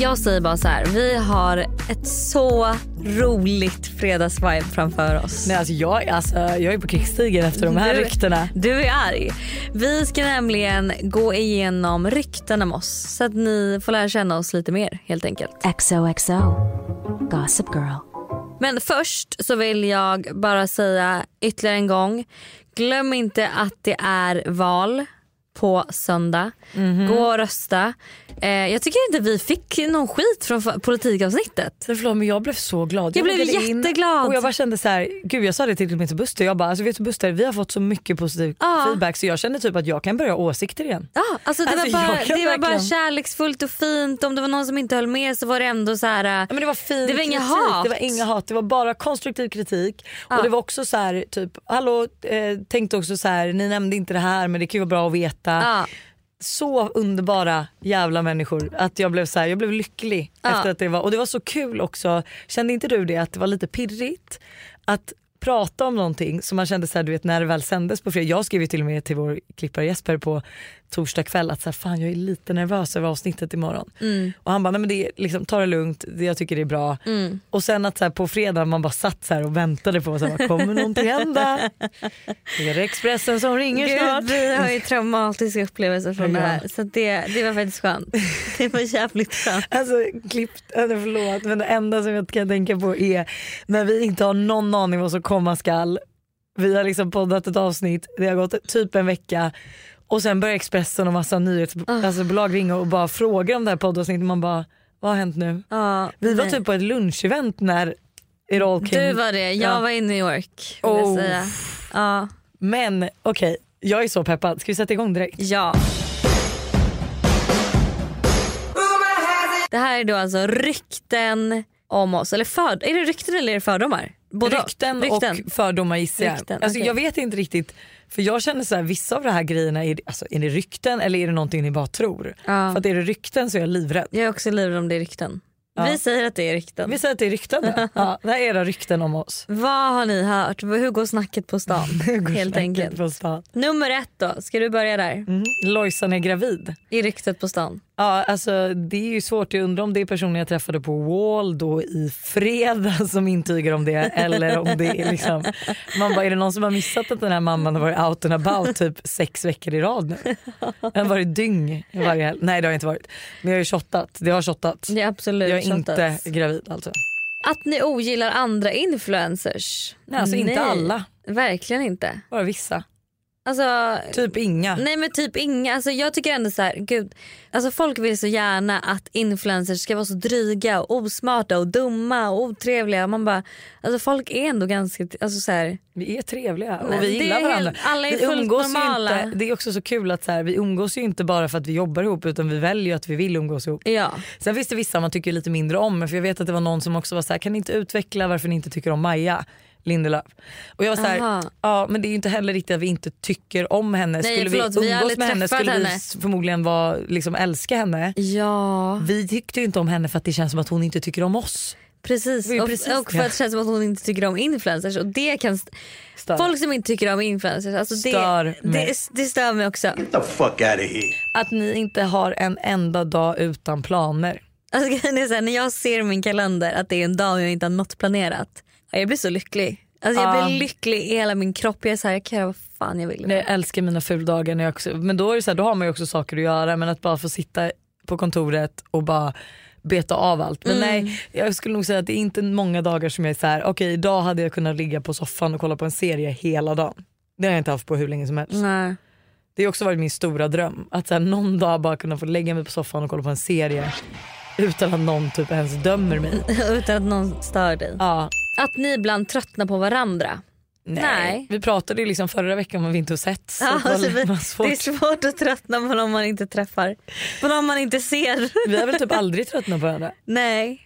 Jag säger bara så här, vi har ett så roligt fredagsvibe framför oss. Nej, alltså jag, alltså, jag är på krigsstigen efter de här Du- ryktena. Du är arg. Vi ska nämligen gå igenom rykten om oss så att ni får lära känna oss lite mer helt enkelt. XOXO. Gossip Girl. Men först så vill jag bara säga ytterligare en gång. Glöm inte att det är val på söndag. Mhm. Gå och rösta. Eh, jag tycker inte vi fick någon skit från politikavsnittet. Förlåt men jag blev så glad. Jag blev loggade in jätteglad. Och jag bara kände så här, gud jag sa det till min till Buster, jag bara alltså vet du Buster vi har fått så mycket positiv Ja. feedback så jag kände typ att jag kan börja ha åsikter igen. Ja, alltså det, Alltså, var, bara, jag det var bara kärleksfullt och fint. Om det var någon som inte höll med så var det ändå så här. Ja, men det var fin Det var inga hat. Det var inga hat, det var bara konstruktiv kritik. Ja. Och det var också så här, typ, hallå eh, tänkte också så här, ni nämnde inte det här men det kan ju vara bra att veta. Så underbara jävla människor att jag blev så här, jag blev lycklig Ja. efter att det var och det var så kul också. Kände inte du det att det var lite pirrigt att prata om någonting som man kände så här, du vet när det väl sändes på fredag. Jag skrev ju till och med till vår klippare Jesper på torsdag kväll att så här, fan jag är lite nervös över avsnittet imorgon. Mm. Och han bara, nej men det är, liksom, ta det lugnt, det, jag tycker det är bra. Mm. Och sen att så här, på fredag man bara satt så här och väntade på, så här, kommer någonting hända? Är det Expressen som ringer snart? Gud, vi har ju traumatiska upplevelser från det här. Så det, det var faktiskt skönt. Det var jävligt skönt. Alltså klippt, förlåt men det enda som jag kan tänka på är när vi inte har någon aning vad som komma skall. Vi har liksom poddat ett avsnitt, det har gått typ en vecka och sen börjar Expressen och massa nyhetsbolag alltså, bolag ringa och bara fråga om det här poddavsnittet. Man bara, vad har hänt nu? Ja, Vi var nej. typ på ett lunchevent när it all came. Du var det, jag Ja. var i New York. Oh. Ja. Men okej, jag är så peppad. Ska vi sätta igång direkt? ja. Det här är då alltså rykten om oss. Eller för, är det rykten eller är det fördomar? Både och. Rykten, och fördomar gissar jag. Rykten, alltså. Jag vet inte riktigt. För jag känner så här, vissa av de här grejerna, är det, alltså, är det rykten eller är det någonting ni bara tror? Ja. För att är det rykten så är jag livrädd. Jag är också livrädd om det är rykten. Ja. Vi säger att det är rykten. Vi säger att det är rykten ja, Det här är era rykten om oss. Vad har ni hört? Hur går snacket på stan? Helt enkelt. På stan. Nummer ett då, ska du börja där? Mm. Lojsan är gravid. I ryktet på stan. Ja, alltså, det är ju svårt, jag undrar om det är personer jag träffade på Wall då i fredag som intygar om det eller om det är liksom, man bara är det någon som har missat att den här mamman har varit out and about typ sex veckor i rad nu? Jag har varit dyng varje helg. Nej det har jag inte varit. Men jag har ju shottat, det har shottat. Det är absolut Jag är shottats. inte gravid alltså. Att ni ogillar andra influencers? Nej, alltså inte alla. Verkligen inte. Bara vissa. Alltså, Typ inga. nej men typ inga. Alltså, jag tycker ändå så här, gud. Alltså, folk vill så gärna att influencers ska vara så dryga och osmarta och dumma och otrevliga. Man bara, alltså folk är ändå ganska, alltså så här, Vi är trevliga och Nej, vi gillar är varandra. helt- alla är vi umgås normala. inte, det är också så kul att så här, vi umgås ju inte bara för att vi jobbar ihop utan vi väljer att vi vill umgås ihop. ja. Sen finns det vissa man tycker lite mindre om för jag vet att det var någon som också var så här, kan ni inte utveckla varför ni inte tycker om Maja Lindelöf? Och jag var så här, Aha. ja men det är ju inte heller riktigt att vi inte tycker om henne. Nej, skulle förlåt, vi vi umgås aldrig med henne skulle vi henne. s- förmodligen vara, liksom, älska henne. Ja, Vi tyckte ju inte om henne för att det känns som att hon inte tycker om oss. precis. Och, precis och för det. att det känns som att hon inte tycker om influencers. Och det kan, st- Stör. folk som inte tycker om influencers, alltså Stör det, mig. det, det stör mig också. the fuck out of here. Att ni inte har en enda dag utan planer. Alltså, grejen är så här, när jag ser i min kalender att det är en dag jag inte har något planerat. Jag blir så lycklig. Alltså, jag Ja. blir lycklig i hela min kropp. Jag är så här, jag kan göra vad fan jag vill. Nej, Jag älskar mina fuldagar. När jag också, men då, är så här, då har man ju också saker att göra men att bara få sitta på kontoret och bara beta av allt. Men nej, jag skulle nog säga att det är inte många dagar som jag är så här: okej idag hade jag kunnat ligga på soffan och kolla på en serie hela dagen. Det har jag inte haft på hur länge som helst. Nej. Det har också varit min stora dröm. Att så här, någon dag bara kunna få lägga mig på soffan och kolla på en serie utan att någon typ ens dömer mig. Utan att någon stör dig. Ja, Att ni ibland tröttnar på varandra. Nej. Vi pratade ju liksom förra veckan om att vi inte har sett. Så Ja, det, var, alltså, vi, det är svårt att tröttna på någon man inte träffar. På någon man inte ser. Vi har väl typ aldrig tröttnat på varandra? Nej,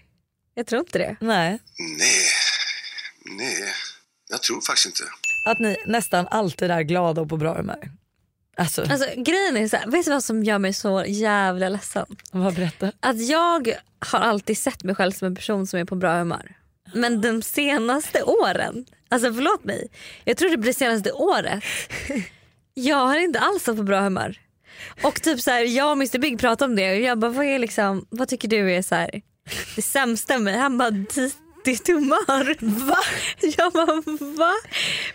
jag tror inte det. Nej. Nej, nej, jag tror faktiskt inte. Att ni nästan alltid är glada och på bra humör. Alltså, Alltså, grejen är så här, vet du vad som gör mig så jävla ledsen? vad berätta. Att jag har alltid sett mig själv som en person som är på bra humör. Men de senaste åren, alltså förlåt mig, jag tror det blir senaste året. Jag har inte alls varit på bra humör. Och typ så här, jag och Mr Big pratade om det och jag bara vad, är liksom, vad tycker du är så här, det sämsta med mig? Han bara "Ditt- ditt humör. Va? Jag bara va?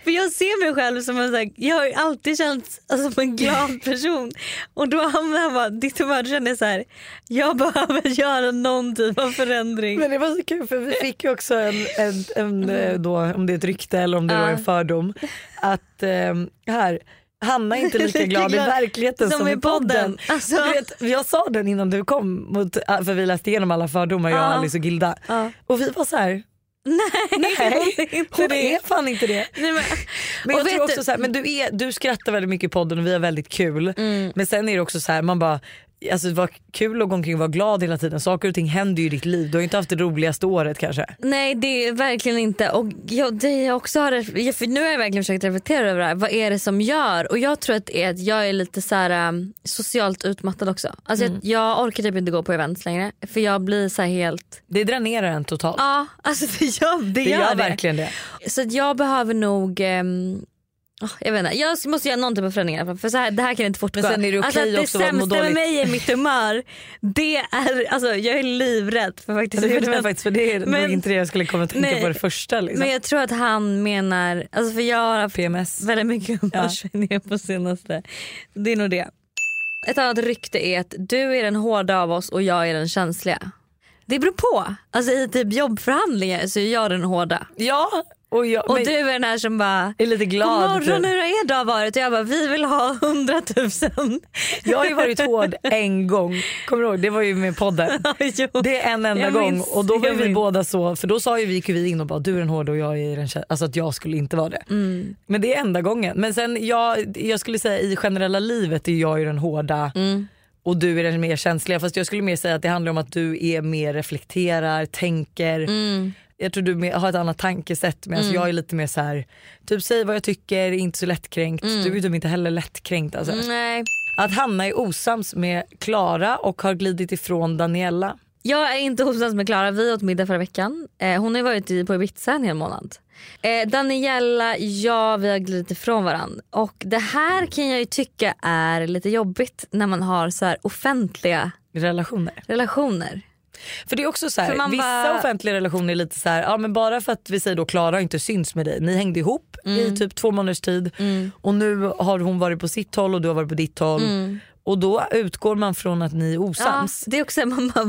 För jag ser mig själv som en så här, jag har alltid känt alltså, som en glad person. Och då han han bara ditt humör då kände jag så här, jag behöver göra någon typ av förändring. Men det var så kul för vi fick ju också en, en, en eh, då, om det är ett rykte eller om det var en fördom, att eh, här Hanna är inte lika glad i verkligheten som, Som i podden. podden. Alltså. Vet, jag sa den innan du kom, mot, äh, för vi läste igenom alla fördomar jag, Ja. Alice och Gilda. Ja. Och vi var så här, Nej, nej hon är inte hon det. är fan inte det. Nej, men, Men jag tror också du- så här, men du, är, du skrattar väldigt mycket i podden och vi har väldigt kul. Mm. Men sen är det också så här, man bara Alltså det var kul att gå omkring och vara glad hela tiden. Saker och ting händer ju i ditt liv. Du har ju inte haft det roligaste året kanske. Nej det är verkligen inte. Och jag, det jag också har, för nu har jag verkligen försökt reflektera över det här. Vad är det som gör? Och jag tror att det är att jag är lite så här, um, socialt utmattad också. Alltså Mm. jag, jag orkar typ inte gå på events längre. För jag blir så här helt... Det dränerar en totalt. Ja alltså det gör det. det gör, gör det. verkligen det. Så jag behöver nog ehm, åh, jag vet inte, jag måste göra någon typ av förändring för så här, det här kan inte fortgå. Men sen är det alltså, okej att också det må sämsta med mig är mitt humör. Det är, alltså, jag är livrädd för faktiskt Det gjorde event. mig faktiskt för det är Men- inte det jag skulle komma att tänka Nej. på det första. Liksom. Men jag tror att han menar, alltså för jag har haft PMS. väldigt mycket humörsvängningar på senaste. Det är nog det. Ett annat rykte är att du är den hårda av oss och jag är den känsliga. Det beror på. Alltså I typ jobbförhandlingar så är jag den hårda. Ja, och jag Och men du är den här som bara är lite glad. morgon typ. hur har er dag varit? Och jag bara vi vill ha hundratusen. Jag har ju varit hård en gång, kommer du ihåg? Det var ju med podden. Jo. Det är en enda Jag gång minns, och då var vi minns. båda så, för då sa ju vi, in och bara du är den hårda och jag är den kä-" alltså att jag skulle inte vara det. Mm. Men det är enda gången. Men sen jag, jag skulle säga i generella livet är jag ju den hårda Mm. och du är den mer känsliga. Fast jag skulle mer säga att det handlar om att du är mer reflekterar, tänker. Mm. Jag tror du har ett annat tankesätt medan jag är lite mer så här, typ säg vad jag tycker, inte så lättkränkt. Mm. Du är typ inte heller lättkränkt. Alltså. Nej. Att Hanna är osams med Klara och har glidit ifrån Daniela. Jag är inte osams med Klara, vi åt middag förra veckan. Eh, hon har varit på Ibiza en hel månad. Eh, Daniela, ja vi har glidit ifrån varandra. Och det här kan jag ju tycka är lite jobbigt när man har så här offentliga Relationer. relationer. För det är också så här, vissa bara- offentliga relationer är lite så här, ja men bara för att vi säger då Klara inte syns med dig, ni hängde ihop Mm. i typ två månaders tid och nu har hon varit på sitt håll och du har varit på ditt håll och då utgår man från att ni är Mm. Ja, osams. det är också man bara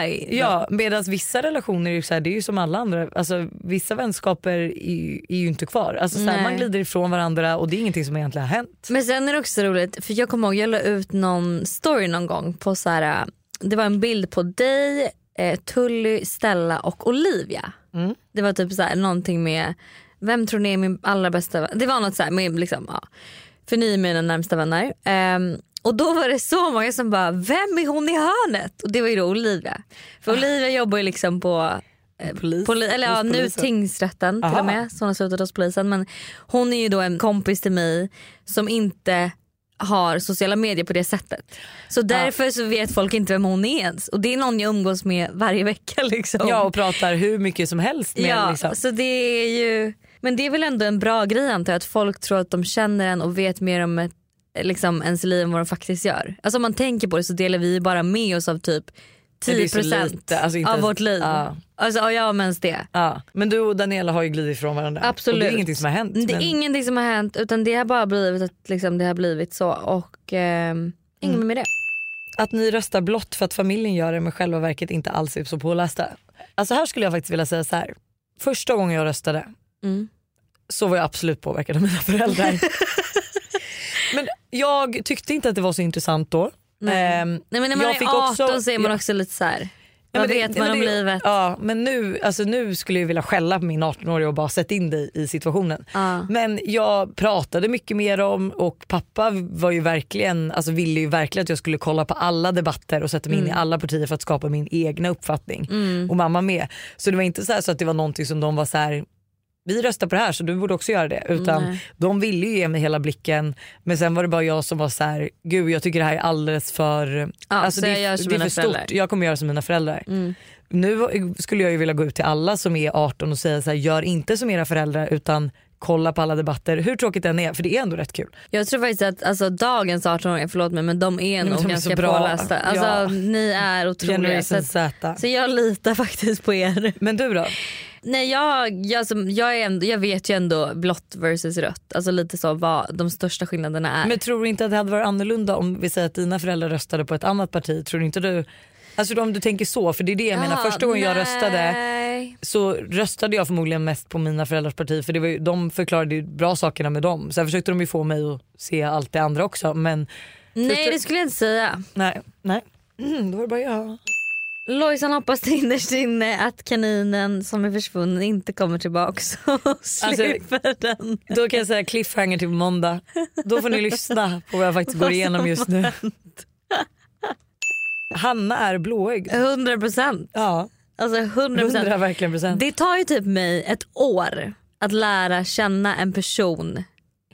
why? Ja, medan vissa relationer är ju så här, det är ju som alla andra, alltså, vissa vänskaper är, ju- är ju inte kvar. Alltså, så här, man glider ifrån varandra och det är ingenting som egentligen har hänt. Men sen är det också roligt för jag kommer ihåg jag la ut någon story någon gång på så här, det var en bild på dig, eh, Tully, Stella och Olivia. Mm. Det var typ så här, någonting med vem tror ni är min allra bästa vän? Det var något så här med liksom, ja, för ni är mina närmsta vänner. Ehm, och då var det så många som bara, vem är hon i hörnet? Och det var ju då Olivia. För Olivia jobbar ju liksom på eh, Polis. Poli- eller ja, nu tingsrätten till Aha. och med. Så hon har slutat hos polisen. Men hon är ju då en kompis till mig som inte har sociala medier på det sättet. Så därför så vet folk inte vem hon är ens. Och det är någon jag umgås med varje vecka. Liksom. Ja och pratar hur mycket som helst med Ja, liksom. så det är ju, men det är väl ändå en bra grej antar jag att folk tror att de känner en och vet mer om ett, liksom, ens liv än vad de faktiskt gör. Alltså om man tänker på det så delar vi bara med oss av typ Men det är så 10% lite, alltså av ens- vårt liv. ja. Alltså ja, ja men ens det. Ja. Men du och Daniela har ju glidit ifrån varandra. Absolut. Och det är ingenting som har hänt. Det är men- ingenting som har hänt utan det har bara blivit att liksom, det har blivit så och ehm, inget Mm. med det. Att ni röstar blått för att familjen gör det men själva verket inte alls är så pålästa. Alltså här skulle jag faktiskt vilja säga så här. Första gången jag röstade Mm. så var jag absolut påverkad av mina föräldrar. men jag tyckte inte att det var så intressant då. Nej. Ehm, Nej men när man jag är fick 18 också- så är man också lite så här. Ja, Vad det- vet man men om det- livet? Ja men nu, alltså nu skulle jag vilja skälla på min 18-åriga och bara sätta in dig i situationen. Ja. Men jag pratade mycket mer om och pappa var ju verkligen, alltså ville ju verkligen att jag skulle kolla på alla debatter och sätta mig Mm. in i alla partier för att skapa min egna uppfattning. Och mamma med. Så det var inte så, så att det var någonting som de var så här vi röstar på det här så du borde också göra det. Utan Nej. de ville ju ge mig hela blicken men sen var det bara jag som var så här: gud jag tycker det här är alldeles för, alltså så det, det är för föräldrar. stort. Jag kommer göra som mina föräldrar. Mm. Nu skulle jag ju vilja gå ut till alla som är 18 och säga så här, gör inte som era föräldrar utan kolla på alla debatter hur tråkigt den är för det är ändå rätt kul. Jag tror faktiskt att alltså, dagens 18-åringar, förlåt mig men de är nog de är ganska bra. pålästa. Alltså, Ja. Ni är otroliga. Så, att, så jag litar faktiskt på er. Men du då? Nej jag, jag, som, jag, är ändå, jag vet ju ändå blått versus rött. Alltså lite så vad de största skillnaderna är. Men tror du inte att det hade varit annorlunda om vi säger att dina föräldrar röstade på ett annat parti? Tror du inte du Alltså om du tänker så, för det är det jag menar. Ja, Första gången jag röstade så röstade jag förmodligen mest på mina föräldrars parti för det var ju, de förklarade ju bra sakerna med dem. Sen försökte de ju få mig att se allt det andra också men Nej det skulle jag inte säga. nej, nej. Mm, då var det bara jag. Lojsan hoppas innerst inne att kaninen som är försvunnen inte kommer tillbaks och slipper den. Då kan jag säga cliffhanger till måndag. Då får ni lyssna på vad jag faktiskt går igenom just nu. Hanna är blåögd. 100 procent. Ja, Alltså 100 100 procent. verkligen procent. Det tar ju typ mig ett år att lära känna en person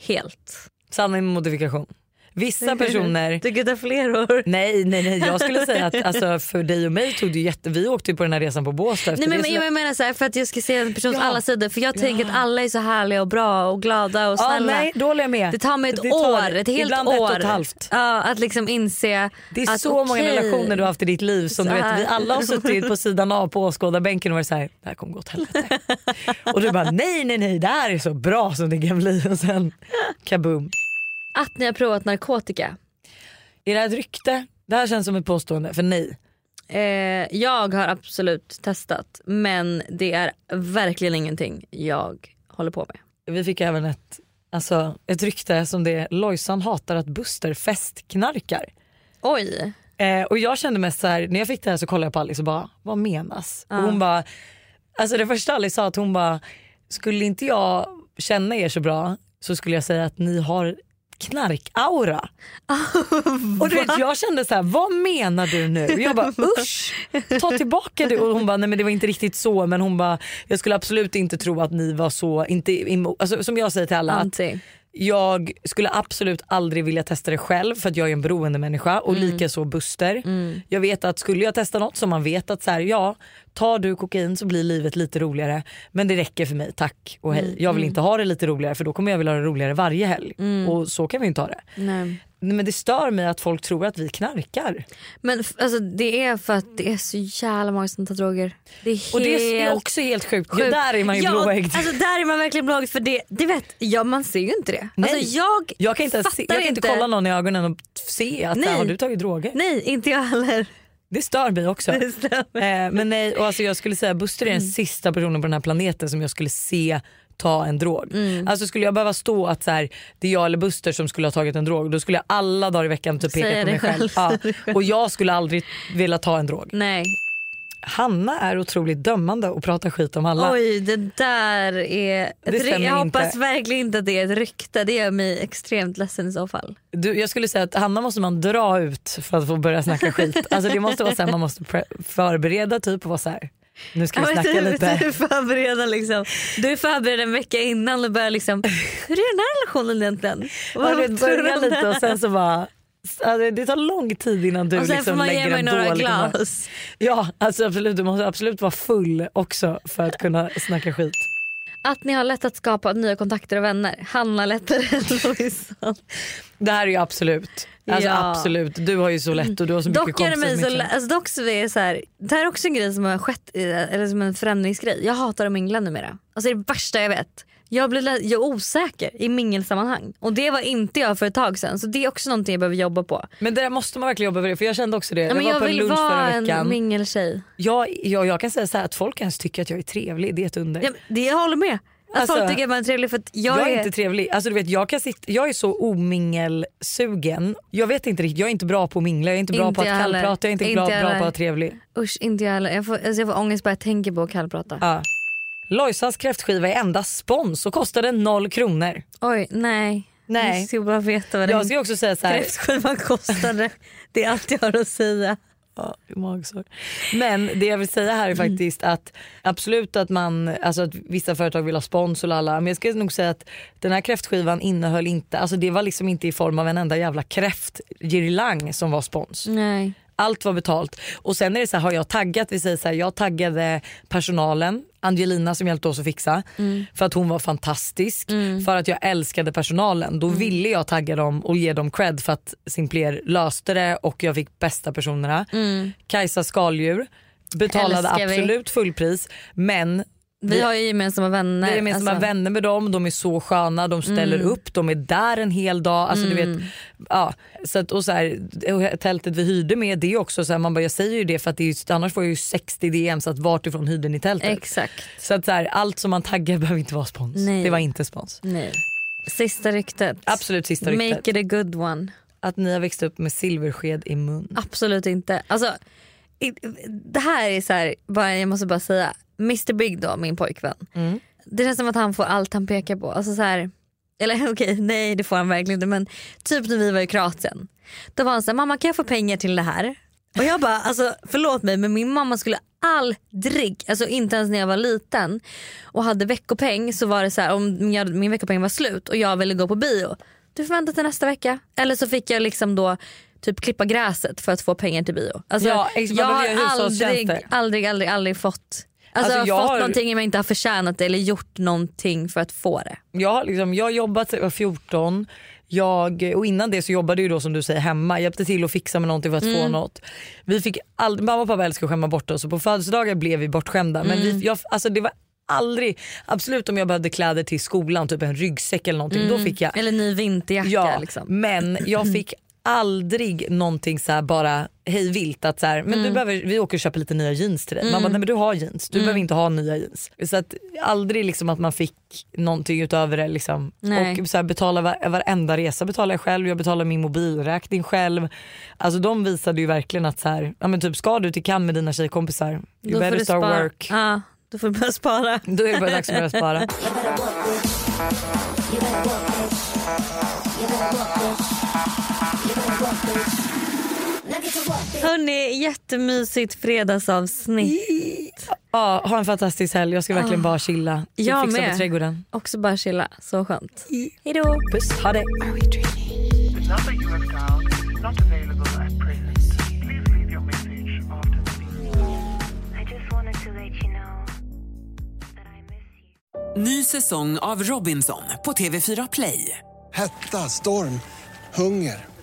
helt. Sanning med modifikation. Vissa personer Tycker det tar fler år. Nej nej nej jag skulle säga att alltså, för dig och mig tog det jätte, vi åkte ju på den här resan på Båstad Nej, men, men, jag menar så här, för att jag ska se en persons Ja. alla sidor för jag tänker att alla är så härliga och bra och glada och ja, snälla. nej då håller jag med. Det tar mig ett Det tar år, ett helt ibland år. ett och ett halvt. Ja, att liksom inse Det är att så många okej, relationer du har haft i ditt liv som Så du vet, här. vi alla har suttit på sidan av på åskådarbänken och varit såhär, det här kommer gå åt helvete. och du bara nej nej nej det här är så bra som det kan bli och sen kaboom. Att ni har provat narkotika. Är det här ett rykte? Det här känns som ett påstående för nej. Eh, jag har absolut testat men det är verkligen ingenting jag håller på med. Vi fick även ett, alltså, ett rykte som det är Lojsan hatar att Buster festknarkar. Oj. Eh, och jag kände mest så här, när jag fick det här så kollade jag på Alice och bara, vad menas? Och hon bara, alltså det första Alice sa att hon bara, skulle inte jag känna er så bra så skulle jag säga att ni har knarkaura. och du vet, jag kände så här, vad menar du nu? Och jag bara usch, ta tillbaka det. Och hon bara, nej men det var inte riktigt så men hon bara, jag skulle absolut inte tro att ni var så, inte alltså, som jag säger till alla, att Anti. Jag skulle absolut aldrig vilja testa det själv för att jag är en beroende människa och Mm. lika så Buster. Jag vet att skulle jag testa något som man vet att så här, ja tar du kokain så blir livet lite roligare men det räcker för mig tack och Mm, hej. Jag vill inte ha det lite roligare för då kommer jag vilja ha det roligare varje helg och så kan vi inte ha det. Nej. Nej, Men det stör mig att folk tror att vi knarkar. Men alltså, det är för att det är så jävla många som tar droger. Det är helt Och det är också helt sjukt. Ja, sjukt. där är man ju ja, blåögd. Alltså där är man verkligen blåögd för det, det vet, ja, man ser ju inte det. Nej. Alltså, jag, Jag kan inte, se, jag kan inte kolla någon i ögonen och se att Nej. nej. har du tagit droger. Nej inte jag heller. Det stör mig också. Det stämmer. Eh, men nej, och alltså jag skulle säga Buster är den sista personen på den här planeten som jag skulle se ta en drog. Mm. Alltså skulle jag behöva stå att så här, det är jag eller Buster som skulle ha tagit en drog då skulle jag alla dagar i veckan typ peka på mig själv, Ja. Och jag skulle aldrig vilja ta en drog. Nej. Hanna är otroligt dömande och pratar skit om alla. Oj det där är... Det jag hoppas inte. verkligen inte att det är ett rykte. Det gör mig extremt ledsen i så fall. Du, jag skulle säga att Hanna måste man dra ut för att få börja snacka skit. Alltså det måste vara så här, man måste förbereda typ och vara så här. Nu ska vi Ja, snacka du, lite. Du är förberedd liksom. Du är förberedd en vecka innan och börjar liksom, hur är den här relationen egentligen? Ja, Vad du tror du börjar lite och sen så bara ja, det- tar lång tid innan du Och sen liksom får man lägger ge mig en några dålig glas. Ja alltså absolut, du måste absolut vara full också för att kunna snacka skit. Att ni har lätt att skapa nya kontakter och vänner. Hanna lättare än Lojsan. Det här är ju absolut, alltså Ja. absolut. Du har ju så lätt och du har så mycket Dock kompisar mig så, lä- alltså dock så är så här, det här är också en grej som har skett, eller som en förändringsgrej. Jag hatar att mingla numera. Alltså det är det värsta jag vet. Jag blir jag osäker i mingelsammanhang och det var inte jag för ett tag sedan så det är också någonting jag behöver jobba på. Men det där måste man verkligen jobba med för jag kände också det. Ja, var jag på en vill lunch förra vara en veckan. mingeltjej. Jag, jag, jag kan säga så här att folk ens tycker att jag är trevlig, det är ett under. Ja, det jag håller med. Att Alltså, folk tycker att man är trevlig för att jag, Jag är är... inte trevlig. Alltså, du vet, jag, kan sitta, jag är så omingelsugen. Jag vet inte riktigt, jag är inte bra på att mingla, jag är inte bra Inte på att jag kallprata, jag är inte, Inte bra, jag bra på att vara trevlig. Usch inte jag heller. Jag får, alltså jag får ångest bara jag tänker på att kallprata. Ja. Lojsans kräftskiva är endast spons och kostade noll kronor. Oj nej. Nej. Jag ska bara veta vad Jag ska också säga så här, kräftskivan kostade. Det är allt jag har att säga. Ja, magsår. Men det jag vill säga här är faktiskt att absolut att man, alltså att vissa företag vill ha spons och lalla, men jag ska nog säga att den här kräftskivan innehöll inte, alltså det var liksom inte i form av en enda jävla kräftgirlang som var spons. Nej. Allt var betalt. Och sen är det så här, har jag taggat, vi säger så här, jag taggade personalen, Angelina som hjälpte oss att fixa för att hon var fantastisk. För att jag älskade personalen. Då ville jag tagga dem och ge dem cred för att Simpler löste det och jag fick bästa personerna. Kajsa Skaldjur betalade Älskar vi. absolut fullpris men Vi har ju gemensamma vänner. vi är gemensamma alltså. vänner med dem, de är så sköna, de ställer Mm. upp, de är där en hel dag. Alltså, du vet, ja, så att, och så här, tältet vi hyrde med det också så här, man bara, jag säger ju det för att det är, annars får jag ju 60 DMs att vart ifrån hyrde ni tältet? Exakt. Så att så här, allt som man taggar behöver inte vara spons. Nej. Det var inte spons. Nej. Sista ryktet. Absolut sista ryktet. Make it a good one. Att ni har växt upp med silversked i mun. Absolut inte. Alltså, det här är så här, bara, jag måste bara säga, Mr Big då, min pojkvän. Mm. Det känns som att han får allt han pekar på. Alltså så här, eller okej, nej det får han verkligen inte men typ när vi var i Kroatien. Då var han såhär, mamma kan jag få pengar till det här? Och jag bara, alltså förlåt mig men min mamma skulle aldrig, alltså inte ens när jag var liten och hade veckopeng så var det så här om jag, min veckopeng var slut och jag ville gå på bio. Du får vänta till nästa vecka. Eller så fick jag liksom då typ klippa gräset för att få pengar till bio. Alltså, Ja, jag har aldrig, aldrig, aldrig, aldrig fått Alltså, Alltså, jag har fått har- någonting om jag inte har förtjänat det eller gjort någonting för att få det. Jag har liksom, jag jobbat jag var 14 jag, och innan det så jobbade jag då som du säger hemma. Hjälpte till att fixa med någonting för att få något. Vi fick all, mamma och pappa älskar att skämma bort oss och på födelsedagar blev vi bortskämda. Men vi, jag, alltså det var aldrig, absolut om jag behövde kläder till skolan, typ en ryggsäck eller någonting, då fick jag. Eller ny vinterjacka. Ja, Liksom. men jag fick aldrig någonting så här bara hej vilt att så här, men Mm. du behöver, vi åker och köper lite nya jeans till dig. Man bara, nej men du har jeans, du Mm. behöver inte ha nya jeans. Så att aldrig liksom att man fick någonting utöver det liksom. Nej. Och så här, betala var, varenda resa betalar jag själv, jag betalar min mobilräkning själv. Alltså de visade ju verkligen att så här, ja men typ ska du till Cannes med dina tjejkompisar, you Då better du start work. Ja, då får du börja spara. Då är det bara dags att börja spara. Hörni, jättemysigt fredagsavsnitt. Ja, ha en fantastisk helg, jag ska verkligen bara chilla. Typ Jag fixa med. på trädgården. Också bara chilla, så skönt. Hejdå. Puss, ha det. Ny säsong av Robinson på TV4 Play. Hetta, storm, hunger.